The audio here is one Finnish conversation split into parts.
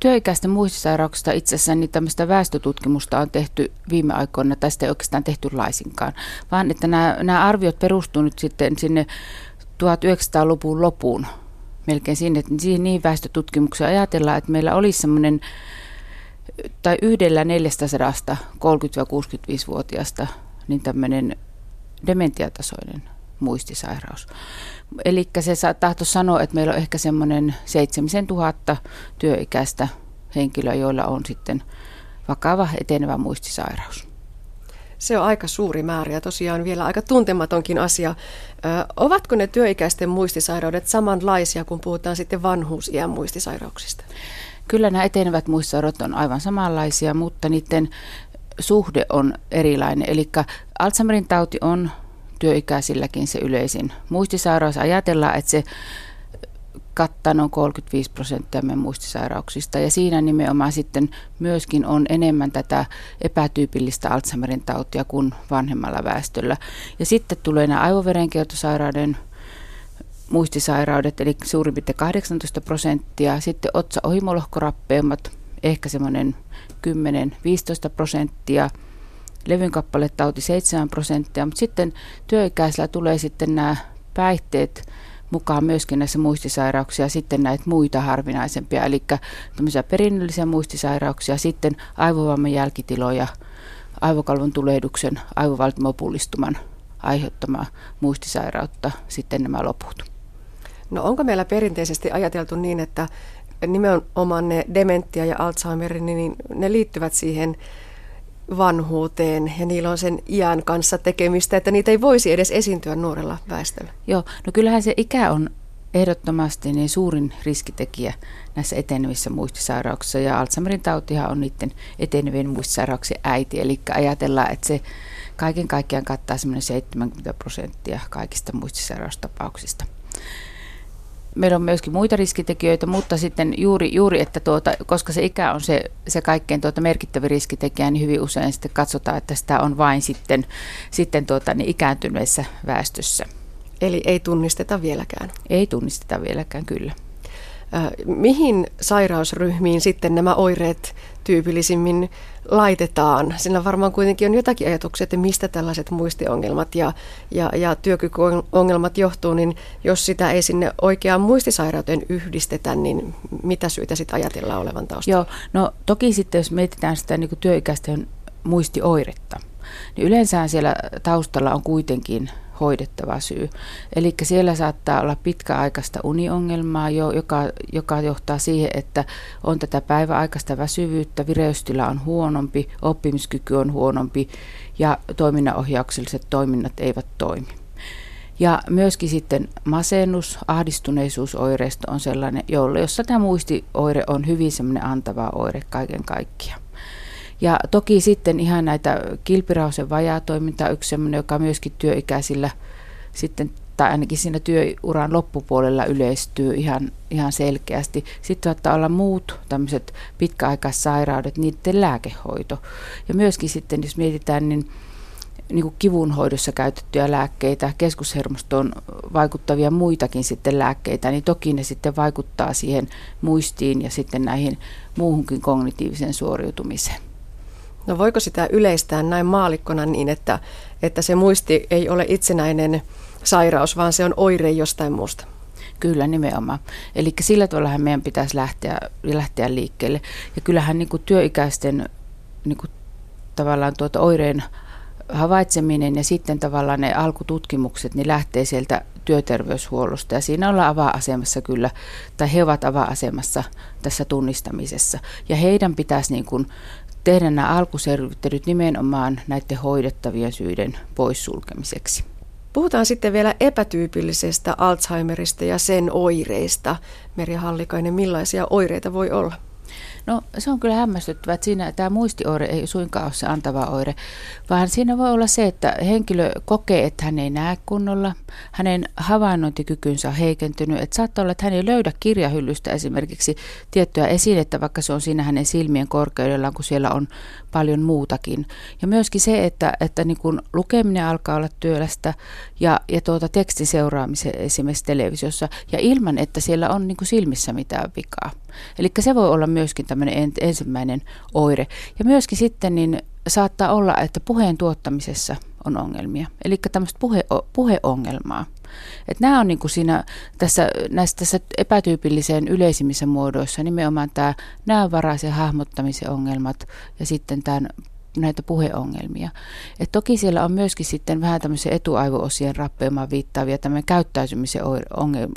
työikäisten muistisairauksista itse asiassa niin tämmöistä väestötutkimusta on tehty viime aikoina, tai sitä ei oikeastaan tehty laisinkaan, vaan että nämä, nämä arviot perustuu nyt sitten sinne 1900-luvun lopuun melkein sinne, että siihen niin väestötutkimukseen ajatellaan, että meillä olisi semmoinen tai yhdellä 400 30-65-vuotiaasta niin tämmöinen dementiatasoinen muistisairaus. Eli se tahto sanoa, että meillä on ehkä semmoinen 7000 työikäistä henkilöä, joilla on sitten vakava etenevä muistisairaus. Se on aika suuri määrä ja tosiaan vielä aika tuntematonkin asia. Ö, ovatko ne työikäisten muistisairaudet samanlaisia, kun puhutaan sitten vanhuusiän muistisairauksista? Kyllä nämä etenevät muistisairaudet on aivan samanlaisia, mutta niiden suhde on erilainen. Eli Alzheimerin tauti on työikäisilläkin se yleisin muistisairaus. Ajatellaan, että se kattaa noin 35 prosenttia meidän muistisairauksista ja siinä nimenomaan sitten myöskin on enemmän tätä epätyypillistä Alzheimerin tautia kuin vanhemmalla väestöllä. Ja sitten tulee nämä aivoverenkiertosairauden muistisairaudet, eli suurin piirtein 18 prosenttia. Sitten otsa-ohimolohkorappeummat, ehkä semmoinen 10-15 prosenttia. Levynkappale-tauti 7 prosenttia, mutta sitten työikäisillä tulee sitten nämä päihteet mukaan myöskin näissä muistisairauksia, sitten näitä muita harvinaisempia, eli tämmöisiä perinnöllisiä muistisairauksia, sitten aivovamman jälkitiloja, aivokalvon tulehduksen, aivovaltimopullistuman aiheuttamaa muistisairautta, sitten nämä loput. No onko meillä perinteisesti ajateltu niin, että nimenomaan ne dementia ja Alzheimer, niin ne liittyvät siihen vanhuuteen ja niillä on sen iän kanssa tekemistä, että niitä ei voisi edes esiintyä nuorella väestöllä. Joo, no kyllähän se ikä on ehdottomasti niin suurin riskitekijä näissä etenevissä muistisairauksissa ja Alzheimerin tautihan on niiden etenevien muistisairauksien äiti, eli ajatellaan, että se kaiken kaikkiaan kattaa semmoinen 70 prosenttia kaikista muistisairaustapauksista meillä on myöskin muita riskitekijöitä, mutta sitten juuri, juuri että tuota, koska se ikä on se, se kaikkein tuota merkittävä riskitekijä, niin hyvin usein sitten katsotaan, että sitä on vain sitten, sitten tuota, niin ikääntyneessä väestössä. Eli ei tunnisteta vieläkään? Ei tunnisteta vieläkään, kyllä. Mihin sairausryhmiin sitten nämä oireet tyypillisimmin laitetaan? Sillä varmaan kuitenkin on jotakin ajatuksia, että mistä tällaiset muistiongelmat ja, ja, ja työkykyongelmat johtuu, niin jos sitä ei sinne oikeaan muistisairauteen yhdistetä, niin mitä syitä sitten ajatellaan olevan taustalla? Joo, no toki sitten jos mietitään sitä niin kuin työikäisten muistioiretta, niin yleensä siellä taustalla on kuitenkin hoidettava syy. Eli siellä saattaa olla pitkäaikaista uniongelmaa, jo, joka, joka johtaa siihen, että on tätä päiväaikaista väsyvyyttä, vireystila on huonompi, oppimiskyky on huonompi ja toiminnanohjaukselliset toiminnat eivät toimi. Ja myöskin sitten masennus, ahdistuneisuusoireisto on sellainen, jolle, jossa tämä muistioire on hyvin semmoinen antava oire kaiken kaikkiaan. Ja toki sitten ihan näitä kilpirauhasen vajaatoiminta yksi sellainen, joka myöskin työikäisillä sitten tai ainakin siinä työuran loppupuolella yleistyy ihan, ihan selkeästi. Sitten saattaa olla muut tämmöiset pitkäaikaissairaudet, niiden lääkehoito. Ja myöskin sitten, jos mietitään, niin, niin kuin kivunhoidossa käytettyjä lääkkeitä, keskushermostoon vaikuttavia muitakin sitten lääkkeitä, niin toki ne sitten vaikuttaa siihen muistiin ja sitten näihin muuhunkin kognitiiviseen suoriutumiseen. No voiko sitä yleistää näin maalikkona niin, että, että se muisti ei ole itsenäinen sairaus, vaan se on oire jostain muusta? Kyllä, nimenomaan. Eli sillä tavalla meidän pitäisi lähteä, lähteä liikkeelle. Ja kyllähän niin kuin työikäisten niin kuin tavallaan tuota oireen havaitseminen ja sitten tavallaan ne alkututkimukset niin lähtee sieltä työterveyshuollosta ja siinä ollaan avaa-asemassa kyllä, tai he ovat avaa-asemassa tässä tunnistamisessa. Ja heidän pitäisi niin kuin tehdä nämä alkuselvittelyt nimenomaan näiden hoidettavien syiden poissulkemiseksi. Puhutaan sitten vielä epätyypillisestä Alzheimerista ja sen oireista. Merja Hallikainen, millaisia oireita voi olla? No se on kyllä hämmästyttävää, että siinä tämä muistioire ei suinkaan ole se antava oire, vaan siinä voi olla se, että henkilö kokee, että hän ei näe kunnolla, hänen havainnointikykynsä on heikentynyt, että saattaa olla, että hän ei löydä kirjahyllystä esimerkiksi tiettyä esinettä, vaikka se on siinä hänen silmien korkeudellaan, kun siellä on paljon muutakin. Ja myöskin se, että, että niin kun lukeminen alkaa olla työlästä ja, ja tuota tekstin seuraamisen esimerkiksi televisiossa ja ilman, että siellä on niin kuin silmissä mitään vikaa. Eli se voi olla myöskin tämmöinen ensimmäinen oire. Ja myöskin sitten niin saattaa olla, että puheen tuottamisessa on ongelmia, eli tämmöistä puhe, puheongelmaa. Et nämä on niin kuin siinä, tässä, näissä tässä epätyypillisen yleisimmissä muodoissa nimenomaan tämä näövaraisen hahmottamisen ongelmat ja sitten tämän näitä puheongelmia. Et toki siellä on myöskin sitten vähän tämmöisiä etuaivoosien rappeumaan viittaavia tämmöinen käyttäytymisen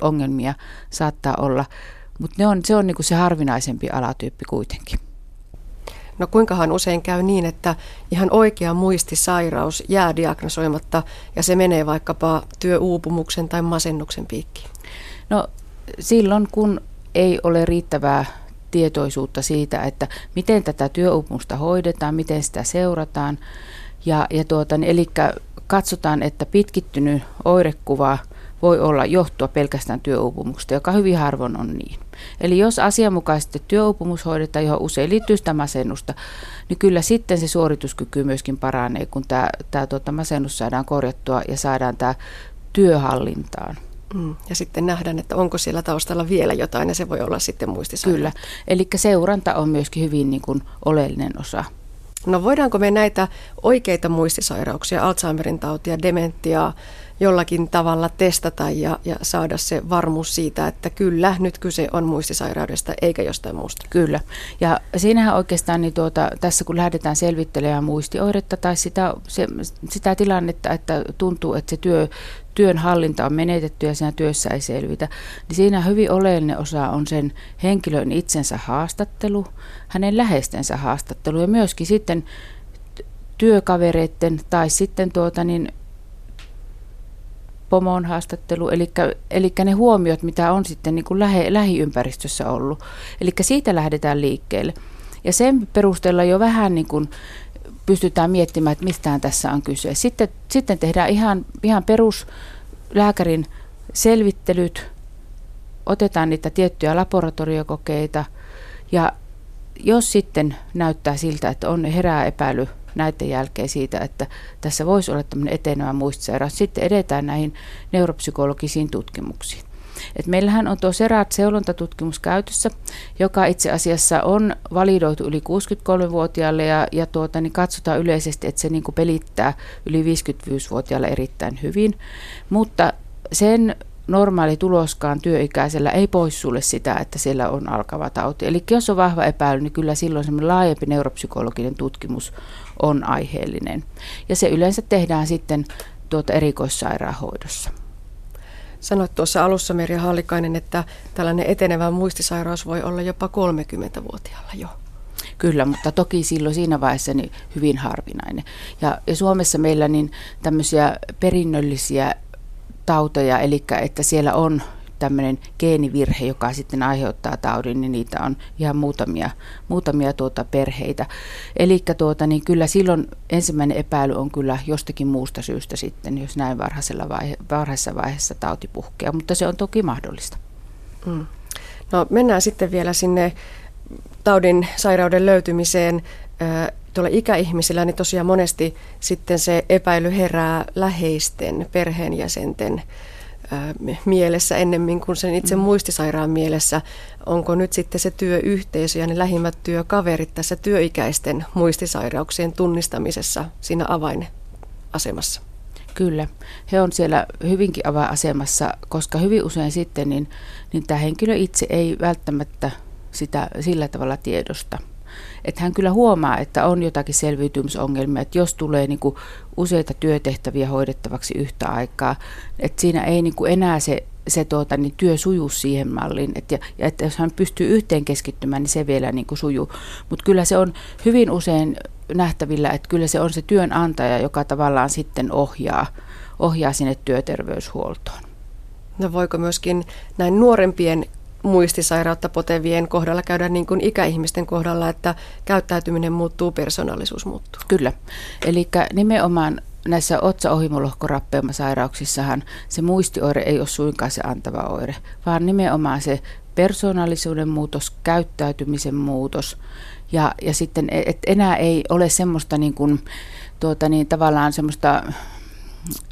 ongelmia saattaa olla, mutta on, se on niin kuin se harvinaisempi alatyyppi kuitenkin. No kuinkahan usein käy niin, että ihan oikea muistisairaus jää diagnosoimatta ja se menee vaikkapa työuupumuksen tai masennuksen piikkiin? No silloin kun ei ole riittävää tietoisuutta siitä, että miten tätä työuupumusta hoidetaan, miten sitä seurataan. Ja, ja tuota, niin, eli katsotaan, että pitkittynyt oirekuva voi olla johtua pelkästään työuupumuksesta, joka hyvin harvoin on niin. Eli jos asianmukaisesti työuupumus hoidetaan, johon usein liittyy sitä masennusta, niin kyllä sitten se suorituskyky myöskin paranee, kun tämä, tämä tuota, masennus saadaan korjattua ja saadaan tämä työhallintaan. Mm. Ja sitten nähdään, että onko siellä taustalla vielä jotain ja se voi olla sitten muistisairaus. Kyllä, eli seuranta on myöskin hyvin niin kuin oleellinen osa. No voidaanko me näitä oikeita muistisairauksia, Alzheimerin tautia, dementiaa, jollakin tavalla testata ja, ja saada se varmuus siitä, että kyllä, nyt kyse on muistisairaudesta eikä jostain muusta. Kyllä. Ja siinähän oikeastaan niin tuota, tässä kun lähdetään selvittelemään muistioiretta tai sitä, se, sitä tilannetta, että tuntuu, että se työ, työn hallinta on menetetty ja siinä työssä ei selvitä, niin siinä hyvin oleellinen osa on sen henkilön itsensä haastattelu, hänen läheistensä haastattelu ja myöskin sitten työkavereiden tai sitten tuota niin pomon haastattelu, eli, eli ne huomiot, mitä on sitten niin kuin lähe, lähiympäristössä ollut. Eli siitä lähdetään liikkeelle. Ja sen perusteella jo vähän niin kuin pystytään miettimään, että mistään tässä on kyse. Sitten, sitten tehdään ihan, ihan peruslääkärin selvittelyt, otetaan niitä tiettyjä laboratoriokokeita ja jos sitten näyttää siltä, että on herää epäily näiden jälkeen siitä, että tässä voisi olla tämmöinen etenevä muistisairaus. Sitten edetään näihin neuropsykologisiin tutkimuksiin. Et meillähän on tuo SERAT-seulontatutkimus käytössä, joka itse asiassa on validoitu yli 63-vuotiaalle ja, ja tuota, niin katsotaan yleisesti, että se niin pelittää yli 55-vuotiaalle erittäin hyvin. Mutta sen normaali tuloskaan työikäisellä ei poissulle sitä, että siellä on alkava tauti. Eli jos on vahva epäily, niin kyllä silloin semmoinen laajempi neuropsykologinen tutkimus on aiheellinen. Ja se yleensä tehdään sitten tuota erikoissairaanhoidossa. Sanoit tuossa alussa Merja Hallikainen, että tällainen etenevä muistisairaus voi olla jopa 30-vuotiaalla jo. Kyllä, mutta toki silloin siinä vaiheessa niin hyvin harvinainen. Ja, ja Suomessa meillä niin tämmöisiä perinnöllisiä tauteja, eli että siellä on tämmöinen geenivirhe, joka sitten aiheuttaa taudin, niin niitä on ihan muutamia, muutamia tuota perheitä. Eli tuota, niin kyllä silloin ensimmäinen epäily on kyllä jostakin muusta syystä sitten, jos näin varhaisella vaihe, varhaisessa vaiheessa tauti puhkeaa, mutta se on toki mahdollista. Mm. No mennään sitten vielä sinne taudin, sairauden löytymiseen. Tuolla ikäihmisillä niin tosiaan monesti sitten se epäily herää läheisten perheenjäsenten mielessä ennemmin kuin sen itse mm. muistisairaan mielessä. Onko nyt sitten se työyhteisö ja ne lähimmät työkaverit tässä työikäisten muistisairauksien tunnistamisessa siinä avainasemassa? Kyllä, he on siellä hyvinkin avainasemassa, koska hyvin usein sitten niin, niin tämä henkilö itse ei välttämättä sitä sillä tavalla tiedosta että hän kyllä huomaa, että on jotakin selviytymisongelmia, että jos tulee niin kuin useita työtehtäviä hoidettavaksi yhtä aikaa, että siinä ei niin kuin enää se, se tuota, niin työ sujuu siihen malliin, että, ja että jos hän pystyy yhteen keskittymään, niin se vielä niin kuin sujuu. Mutta kyllä se on hyvin usein nähtävillä, että kyllä se on se työnantaja, joka tavallaan sitten ohjaa, ohjaa sinne työterveyshuoltoon. No voiko myöskin näin nuorempien muistisairautta potevien kohdalla käydä niin kuin ikäihmisten kohdalla, että käyttäytyminen muuttuu, persoonallisuus muuttuu. Kyllä. Eli nimenomaan näissä otsaohimolohkorappeuma-sairauksissahan se muistioire ei ole suinkaan se antava oire, vaan nimenomaan se persoonallisuuden muutos, käyttäytymisen muutos ja, ja sitten, että enää ei ole semmoista niin kuin, tuota niin, tavallaan semmoista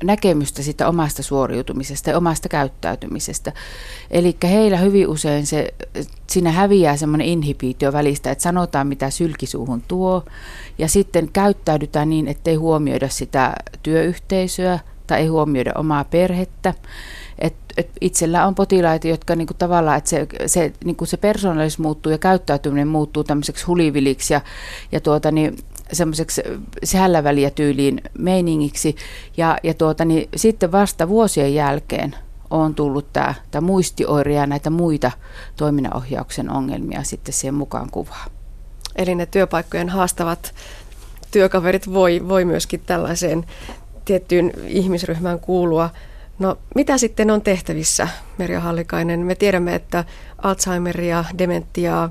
näkemystä sitä omasta suoriutumisesta ja omasta käyttäytymisestä. Eli heillä hyvin usein se, siinä häviää semmoinen inhibiitio välistä, että sanotaan mitä sylkisuuhun tuo ja sitten käyttäydytään niin, ettei huomioida sitä työyhteisöä tai ei huomioida omaa perhettä. Et, et itsellä on potilaita, jotka niinku tavallaan, että se, se, niinku se persoonallisuus muuttuu ja käyttäytyminen muuttuu tämmöiseksi huliviliksi ja, ja tuota, niin semmoiseksi sällä väliä tyyliin meiningiksi. Ja, ja tuota, niin sitten vasta vuosien jälkeen on tullut tämä, tämä muistioire ja näitä muita toiminnanohjauksen ongelmia sitten siihen mukaan kuvaa. Eli ne työpaikkojen haastavat työkaverit voi, voi myöskin tällaiseen tiettyyn ihmisryhmään kuulua. No mitä sitten on tehtävissä, Merja Hallikainen? Me tiedämme, että Alzheimeria, dementiaa,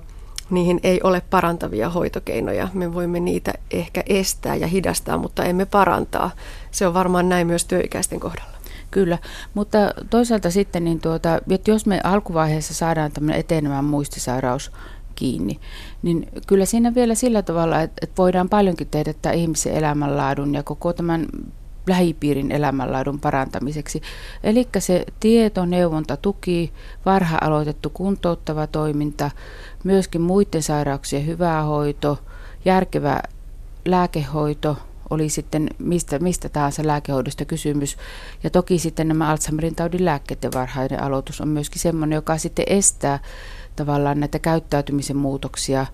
niihin ei ole parantavia hoitokeinoja. Me voimme niitä ehkä estää ja hidastaa, mutta emme parantaa. Se on varmaan näin myös työikäisten kohdalla. Kyllä, mutta toisaalta sitten, niin tuota, että jos me alkuvaiheessa saadaan tämmöinen etenemään muistisairaus kiinni, niin kyllä siinä vielä sillä tavalla, että, voidaan paljonkin tehdä tämä ihmisen elämänlaadun ja koko tämän lähipiirin elämänlaadun parantamiseksi. Eli se tieto, neuvonta, tuki, varha aloitettu kuntouttava toiminta, myöskin muiden sairauksien hyvä hoito, järkevä lääkehoito, oli sitten mistä, mistä tahansa lääkehoidosta kysymys. Ja toki sitten nämä Alzheimerin taudin lääkkeiden varhainen aloitus on myöskin sellainen, joka sitten estää tavallaan näitä käyttäytymisen muutoksia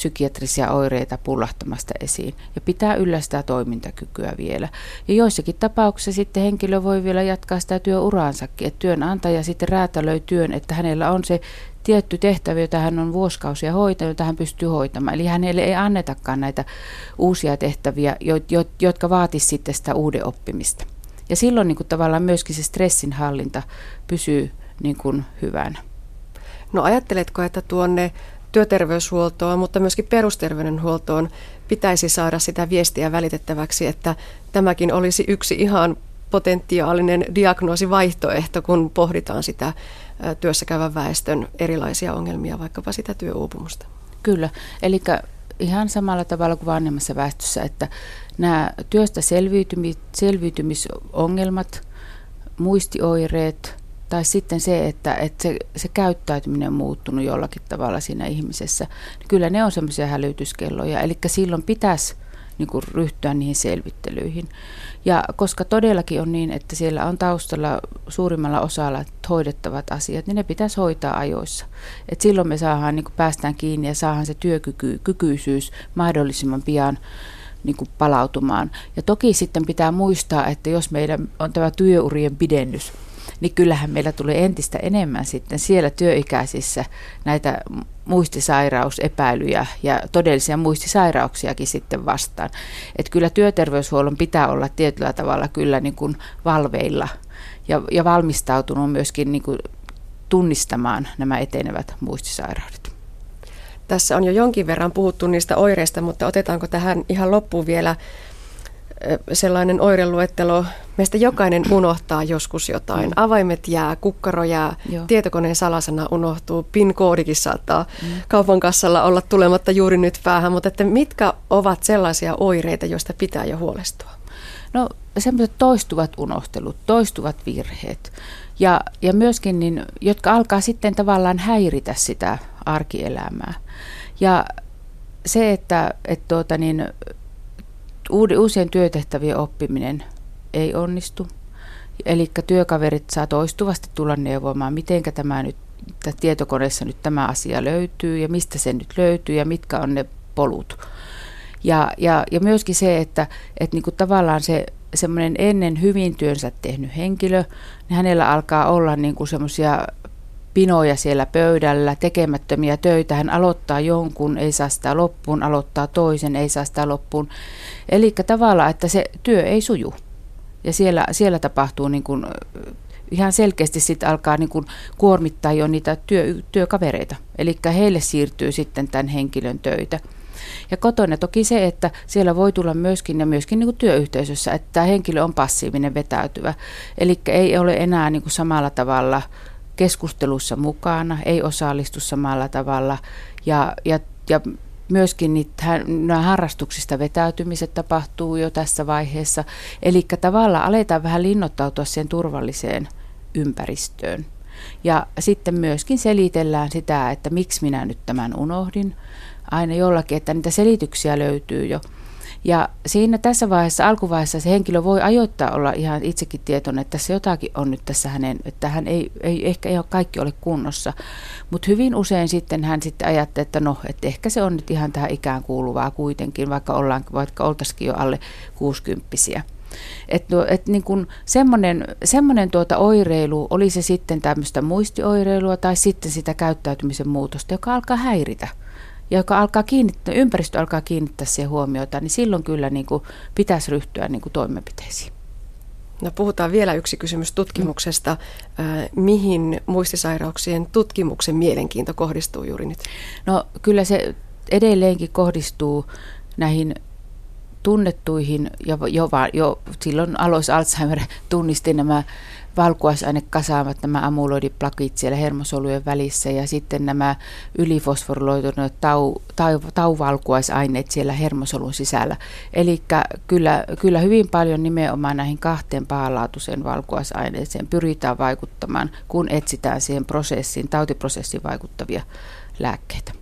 psykiatrisia oireita pullahtamasta esiin ja pitää yllä sitä toimintakykyä vielä. Ja joissakin tapauksissa sitten henkilö voi vielä jatkaa sitä työuraansakin, että työnantaja sitten räätälöi työn, että hänellä on se tietty tehtävä, jota hän on vuosikausia hoitanut, jota hän pystyy hoitamaan. Eli hänelle ei annetakaan näitä uusia tehtäviä, jotka vaatisivat sitten sitä uuden oppimista. Ja silloin niin kuin tavallaan myöskin se stressin hallinta pysyy niin kuin hyvänä. No ajatteletko, että tuonne työterveyshuoltoon, mutta myöskin perusterveydenhuoltoon pitäisi saada sitä viestiä välitettäväksi, että tämäkin olisi yksi ihan potentiaalinen diagnoosivaihtoehto, kun pohditaan sitä työssäkäyvän väestön erilaisia ongelmia, vaikkapa sitä työuupumusta. Kyllä, eli ihan samalla tavalla kuin vanhemmassa väestössä, että nämä työstä selviytymis- selviytymisongelmat, muistioireet, tai sitten se, että, että se, se käyttäytyminen on muuttunut jollakin tavalla siinä ihmisessä. Kyllä ne on semmoisia hälytyskelloja. Eli silloin pitäisi niin kuin ryhtyä niihin selvittelyihin. Ja koska todellakin on niin, että siellä on taustalla suurimmalla osalla hoidettavat asiat, niin ne pitäisi hoitaa ajoissa. Et silloin me saadaan, niin kuin päästään kiinni ja saadaan se työkykyisyys mahdollisimman pian niin kuin palautumaan. Ja toki sitten pitää muistaa, että jos meidän on tämä työurien pidennys, niin kyllähän meillä tulee entistä enemmän sitten siellä työikäisissä näitä muistisairausepäilyjä ja todellisia muistisairauksiakin sitten vastaan. Että kyllä työterveyshuollon pitää olla tietyllä tavalla kyllä niin kuin valveilla ja, ja valmistautunut myöskin niin kuin tunnistamaan nämä etenevät muistisairaudet. Tässä on jo jonkin verran puhuttu niistä oireista, mutta otetaanko tähän ihan loppuun vielä sellainen oireluettelo. Meistä jokainen unohtaa joskus jotain. Mm. Avaimet jää, kukkaro jää, Joo. tietokoneen salasana unohtuu, PIN-koodikin saattaa mm. kaupan kassalla olla tulematta juuri nyt päähän, mutta että mitkä ovat sellaisia oireita, joista pitää jo huolestua? No semmoiset toistuvat unohtelut, toistuvat virheet ja, ja myöskin, niin, jotka alkaa sitten tavallaan häiritä sitä arkielämää. Ja se, että et tuota, niin, uusien työtehtävien oppiminen ei onnistu. Eli työkaverit saa toistuvasti tulla neuvomaan, miten tämä nyt tietokoneessa nyt tämä asia löytyy ja mistä se nyt löytyy ja mitkä on ne polut. Ja, ja, ja myöskin se, että, että niin kuin tavallaan se semmoinen ennen hyvin työnsä tehnyt henkilö, niin hänellä alkaa olla niin semmoisia pinoja siellä pöydällä, tekemättömiä töitä. Hän aloittaa jonkun, ei saa sitä loppuun, aloittaa toisen, ei saa sitä loppuun. Eli tavallaan, että se työ ei suju. Ja siellä, siellä tapahtuu niin kuin, ihan selkeästi sitten alkaa niin kuin kuormittaa jo niitä työ, työkavereita. Eli heille siirtyy sitten tämän henkilön töitä. Ja kotona toki se, että siellä voi tulla myöskin ja myöskin niin kuin työyhteisössä, että tämä henkilö on passiivinen, vetäytyvä. Eli ei ole enää niin kuin samalla tavalla keskustelussa mukana, ei osallistu samalla tavalla ja, ja, ja myöskin niitä, nämä harrastuksista vetäytymiset tapahtuu jo tässä vaiheessa. Eli tavallaan aletaan vähän linnoittautua siihen turvalliseen ympäristöön. Ja sitten myöskin selitellään sitä, että miksi minä nyt tämän unohdin. Aina jollakin, että niitä selityksiä löytyy jo. Ja siinä tässä vaiheessa, alkuvaiheessa se henkilö voi ajoittaa olla ihan itsekin tietoinen, että tässä jotakin on nyt tässä hänen, että hän ei, ei ehkä ei ole kaikki ole kunnossa. Mutta hyvin usein sitten hän sitten ajattelee, että no, että ehkä se on nyt ihan tähän ikään kuuluvaa kuitenkin, vaikka, ollaan, vaikka oltaisikin jo alle kuusikymppisiä. Että et niin kun semmoinen, semmoinen tuota oireilu, oli se sitten tämmöistä muistioireilua tai sitten sitä käyttäytymisen muutosta, joka alkaa häiritä ja joka alkaa kiinnittää, ympäristö alkaa kiinnittää siihen huomiota, niin silloin kyllä niin kuin pitäisi ryhtyä niin kuin toimenpiteisiin. No puhutaan vielä yksi kysymys tutkimuksesta. Mihin muistisairauksien tutkimuksen mielenkiinto kohdistuu juuri nyt? No kyllä se edelleenkin kohdistuu näihin tunnettuihin, ja jo, jo silloin Alois Alzheimer tunnisti nämä valkuaisainekasaamat, nämä amyloidiplakit siellä hermosolujen välissä ja sitten nämä ylifosforiloituneet tau, tau, tauvalkuaisaineet siellä hermosolun sisällä. Eli kyllä, kyllä hyvin paljon nimenomaan näihin kahteen pahalaatuiseen valkuaisaineeseen pyritään vaikuttamaan, kun etsitään siihen prosessiin, tautiprosessiin vaikuttavia lääkkeitä.